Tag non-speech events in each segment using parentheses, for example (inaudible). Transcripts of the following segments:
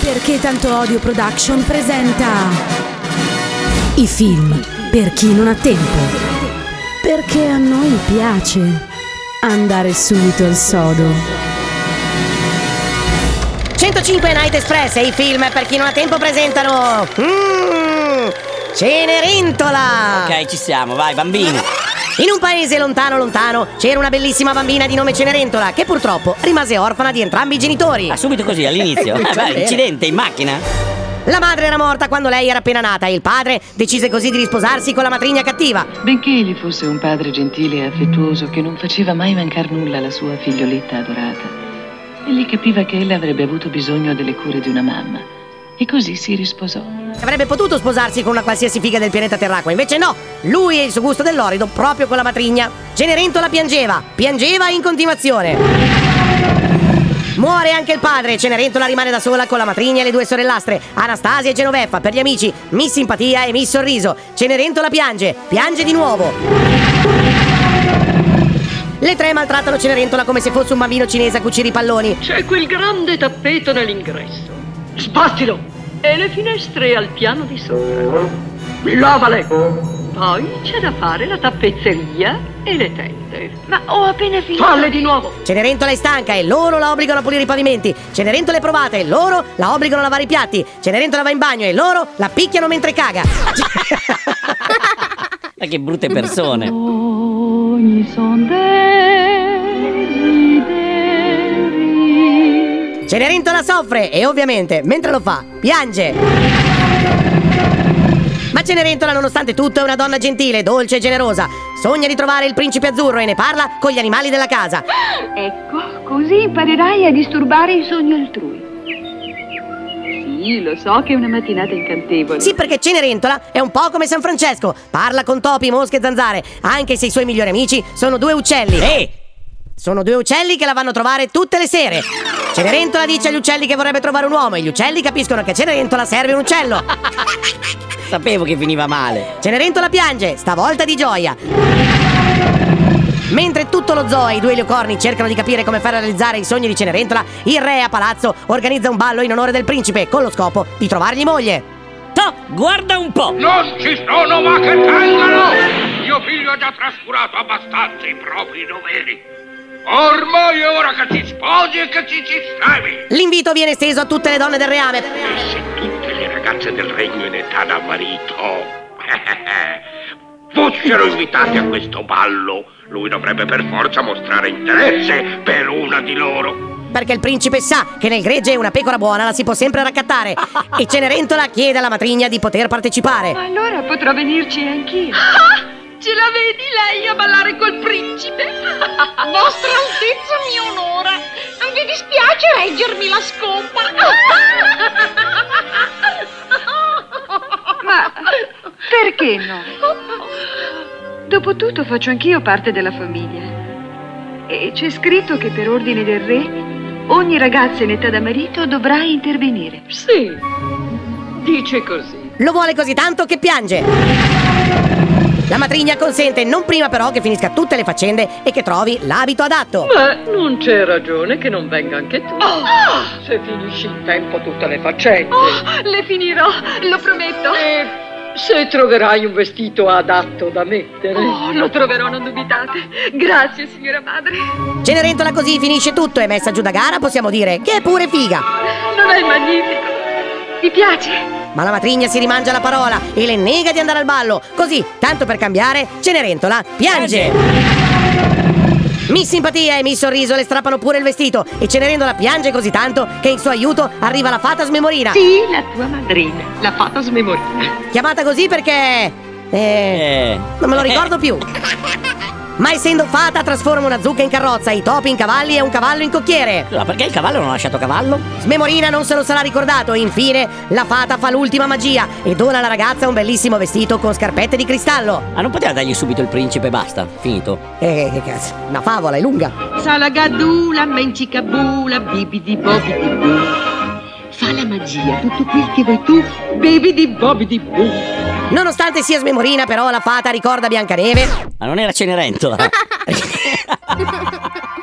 perché tanto odio production presenta i film per chi non ha tempo. Perché a noi piace andare subito al sodo. 105 Night Express e i film per chi non ha tempo presentano Mmm Cenerentola Ok, ci siamo, vai, bambini. In un paese lontano lontano c'era una bellissima bambina di nome Cenerentola che purtroppo rimase orfana di entrambi i genitori Ah, subito così, all'inizio. (laughs) Eh, va beh, incidente in macchina. La madre era morta quando lei era appena nata e il padre decise così di risposarsi con la matrigna cattiva Benché egli fosse un padre gentile e affettuoso che non faceva mai mancar nulla alla sua figlioletta adorata, egli capiva che ella avrebbe avuto bisogno delle cure di una mamma e così si risposò. Avrebbe potuto sposarsi con una qualsiasi figa del pianeta Terracqua, invece no, lui e il suo gusto dell'orido proprio con la matrigna. Cenerentola piangeva, piangeva in continuazione. Muore anche il padre, Cenerentola rimane da sola con la matrigna e le due sorellastre, Anastasia e Genoveffa, per gli amici, Miss Simpatia e Miss Sorriso. Cenerentola piange, piange di nuovo. Le tre maltrattano Cenerentola come se fosse un bambino cinese a cucire i palloni. C'è quel grande tappeto nell'ingresso. Spostilo! E le finestre al piano di sopra. Lavale! Poi c'è da fare la tappezzeria e le tende. Ma ho appena finito. Falle di nuovo! Cenerentola è stanca e loro la obbligano a pulire i pavimenti. Cenerentola è provata e loro la obbligano a lavare i piatti. Cenerentola va in bagno e loro la picchiano mentre caga. (laughs) Ma che brutte persone. Ogni son Cenerentola soffre e ovviamente, mentre lo fa, piange. Ma Cenerentola, nonostante tutto, è una donna gentile, dolce e generosa. Sogna di trovare il principe azzurro e ne parla con gli animali della casa. Ecco, così imparerai a disturbare i sogni altrui. Sì, lo so che è una mattinata incantevole. Sì, perché Cenerentola è un po' come San Francesco. Parla con topi, mosche e zanzare, anche se i suoi migliori amici sono due uccelli. Ehi! Sono due uccelli che la vanno a trovare tutte le sere. Cenerentola dice agli uccelli che vorrebbe trovare un uomo e gli uccelli capiscono che a Cenerentola serve un uccello. (laughs) Sapevo che finiva male. Cenerentola piange, stavolta di gioia. Mentre tutto lo zoo e i due leocorni cercano di capire come far realizzare i sogni di Cenerentola, il re a palazzo organizza un ballo in onore del principe con lo scopo di trovargli moglie. To, guarda un po'. Non ci sono ma che tengano! Mio figlio ha già trascurato abbastanza i propri doveri. Ormai è ora che ti sposi e che ci ci stavi. L'invito viene esteso a tutte le donne del reame. E se tutte le ragazze del regno in età da marito (laughs) fossero invitate a questo ballo, lui dovrebbe per forza mostrare interesse per una di loro. Perché il principe sa che nel gregge una pecora buona la si può sempre raccattare. (laughs) E Cenerentola chiede alla matrigna di poter partecipare. Ma allora potrò venirci anch'io. (laughs) Ce la vedi lei a ballare col principe? (laughs) Vostra Altezza mi onora. Non vi dispiace reggermi la scopa? (laughs) Ma perché no? Dopotutto faccio anch'io parte della famiglia. E c'è scritto che per ordine del re ogni ragazza in età da marito dovrà intervenire. Sì, dice così. Lo vuole così tanto che piange. La matrigna consente, non prima però che finisca tutte le faccende e che trovi l'abito adatto. Beh, non c'è ragione che non venga anche tu. Se finisci in tempo tutte le faccende. Le finirò, lo prometto. E se troverai un vestito adatto da mettere. Oh, lo troverò, non dubitate. Grazie, signora madre. Cenerentola così finisce tutto e messa giù da gara possiamo dire che è pure figa. Non è magnifico. Ti piace? Ma la matrigna si rimangia la parola e le nega di andare al ballo. Così, tanto per cambiare, Cenerentola piange. Miss Simpatia e Miss Sorriso le strappano pure il vestito e Cenerentola piange così tanto che in suo aiuto arriva la fata smemorina. Sì, la tua madrina, la fata smemorina. Chiamata così perché... Eh, Eh. non me lo ricordo più. (laughs) Ma essendo fata trasforma una zucca in carrozza, i topi in cavalli e un cavallo in cocchiere. Allora, perché il cavallo non ha lasciato cavallo? Smemorina non se lo sarà ricordato e infine la fata fa l'ultima magia e dona alla ragazza un bellissimo vestito con scarpette di cristallo. Ah, non poteva dargli subito il principe, basta, finito. Eh, che cazzo, una favola è lunga. Salagadula, mencicabula, bibidi bobidi boo. Fa la magia, tutto quel che vuoi tu, bibidi bobidi boo. Nonostante sia smemorina, però la fata ricorda Biancaneve. Ma non era Cenerentola. (laughs)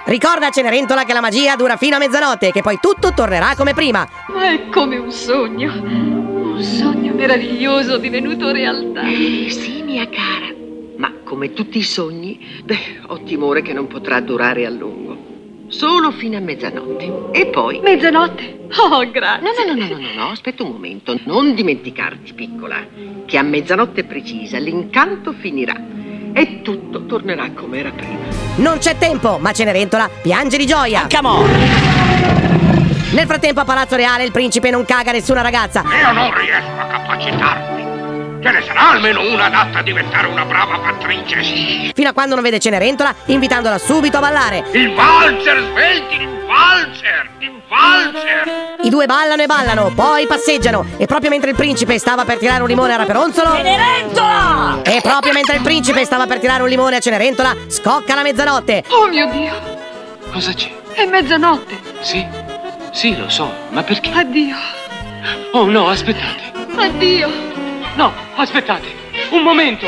Ricorda a Cenerentola che la magia dura fino a mezzanotte e che poi tutto tornerà come prima. Ma è come un sogno. Un sogno meraviglioso divenuto realtà. Eh, sì, mia cara. Ma come tutti i sogni, beh, ho timore che non potrà durare a lungo. Solo fino a mezzanotte. E poi... Mezzanotte? Oh, grazie. No, no, no, no, no, no, aspetta un momento. Non dimenticarti, piccola, che a mezzanotte precisa l'incanto finirà e tutto tornerà come era prima. Non c'è tempo, ma Cenerentola piange di gioia. Come on! Nel frattempo a Palazzo Reale il principe non caga nessuna ragazza. Io non riesco a capacitarmi. Ce ne sarà almeno una adatta a diventare una brava pattrice. Fino a quando non vede Cenerentola invitandola subito a ballare. Il valzer, svelti, il valzer, il valzer. I due ballano e ballano, poi passeggiano. E proprio mentre il principe stava per tirare un limone a Raperonzolo. Cenerentola! E proprio mentre il principe stava per tirare un limone a Cenerentola, scocca la mezzanotte. Oh mio Dio, Cosa c'è? è mezzanotte. Sì, sì, lo so, ma perché? Addio, Oh no, aspettate. addio. No, aspettate. Un momento.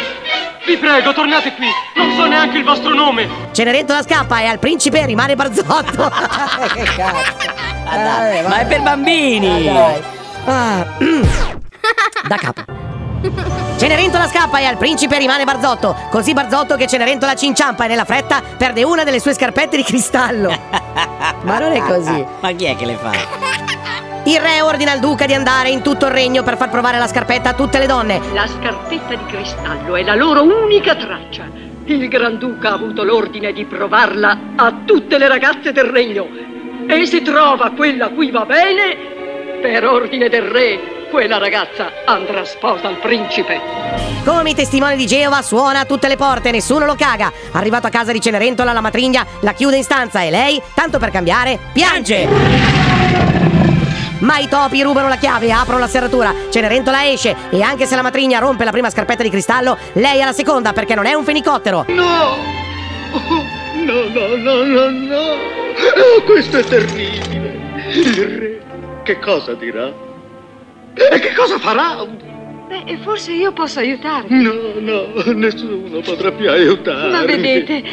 Vi prego, tornate qui. Non so neanche il vostro nome. Cenerentola scappa e al principe rimane Barzotto. (laughs) che cazzo. dai, ma è per bambini. Ah, da capo. Cenerentola scappa e al principe rimane Barzotto. Così Barzotto che Cenerentola ci inciampa e nella fretta perde una delle sue scarpette di cristallo. Ma non è così. (laughs) Ma chi è che le fa? Il re ordina al duca di andare in tutto il regno per far provare la scarpetta a tutte le donne. La scarpetta di cristallo è la loro unica traccia. Il Granduca ha avuto l'ordine di provarla a tutte le ragazze del regno. E se trova quella cui va bene, per ordine del re, quella ragazza andrà sposa al principe. Come i testimoni di Geova suona a tutte le porte, nessuno lo caga. Arrivato a casa di Cenerentola, la matrigna la chiude in stanza e lei, tanto per cambiare, piange. Ma i topi rubano la chiave, aprono la serratura, Cenerentola esce e anche se la matrigna rompe la prima scarpetta di cristallo, lei ha la seconda perché non è un fenicottero. No! Oh, no, no, no, no, no! Oh, questo è terribile! Il re che cosa dirà? E che cosa farà? Beh, forse io posso aiutarvi. No, no, nessuno potrà più aiutarmi. Ma vedete,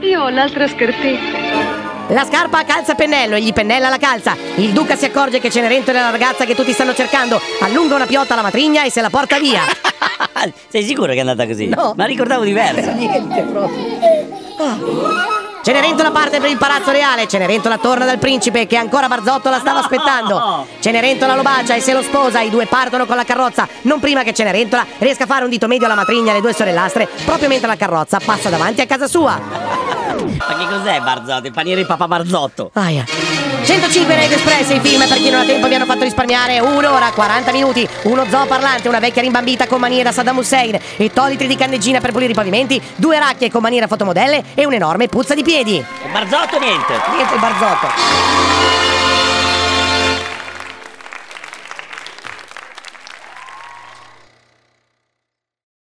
io ho l'altra scarpetta. La scarpa calza pennello e gli pennella la calza. Il duca si accorge che Cenerentola è la ragazza che tutti stanno cercando. Allunga una piotta alla matrigna e se la porta via. (laughs) Sei sicuro che è andata così? No. Ma ricordavo diverso. (laughs) Niente proprio. Cenerentola parte per il palazzo reale. Cenerentola torna dal principe che ancora Barzotto la stava aspettando. Cenerentola lo bacia e se lo sposa. I due partono con la carrozza. Non prima che Cenerentola riesca a fare un dito medio alla matrigna e alle due sorellastre, proprio mentre la carrozza passa davanti a casa sua. Ma che cos'è Barzotto? Il paniere di papà Barzotto. Aia. 105 Radio Express, i film per chi non ha tempo vi hanno fatto risparmiare un'ora, 40 minuti, uno zoo parlante, una vecchia rimbambita con manie da Saddam Hussein, e tolitri di candeggina per pulire i pavimenti, due racchie con maniera fotomodelle e un'enorme puzza di piedi. E Barzotto niente. Niente il barzotto.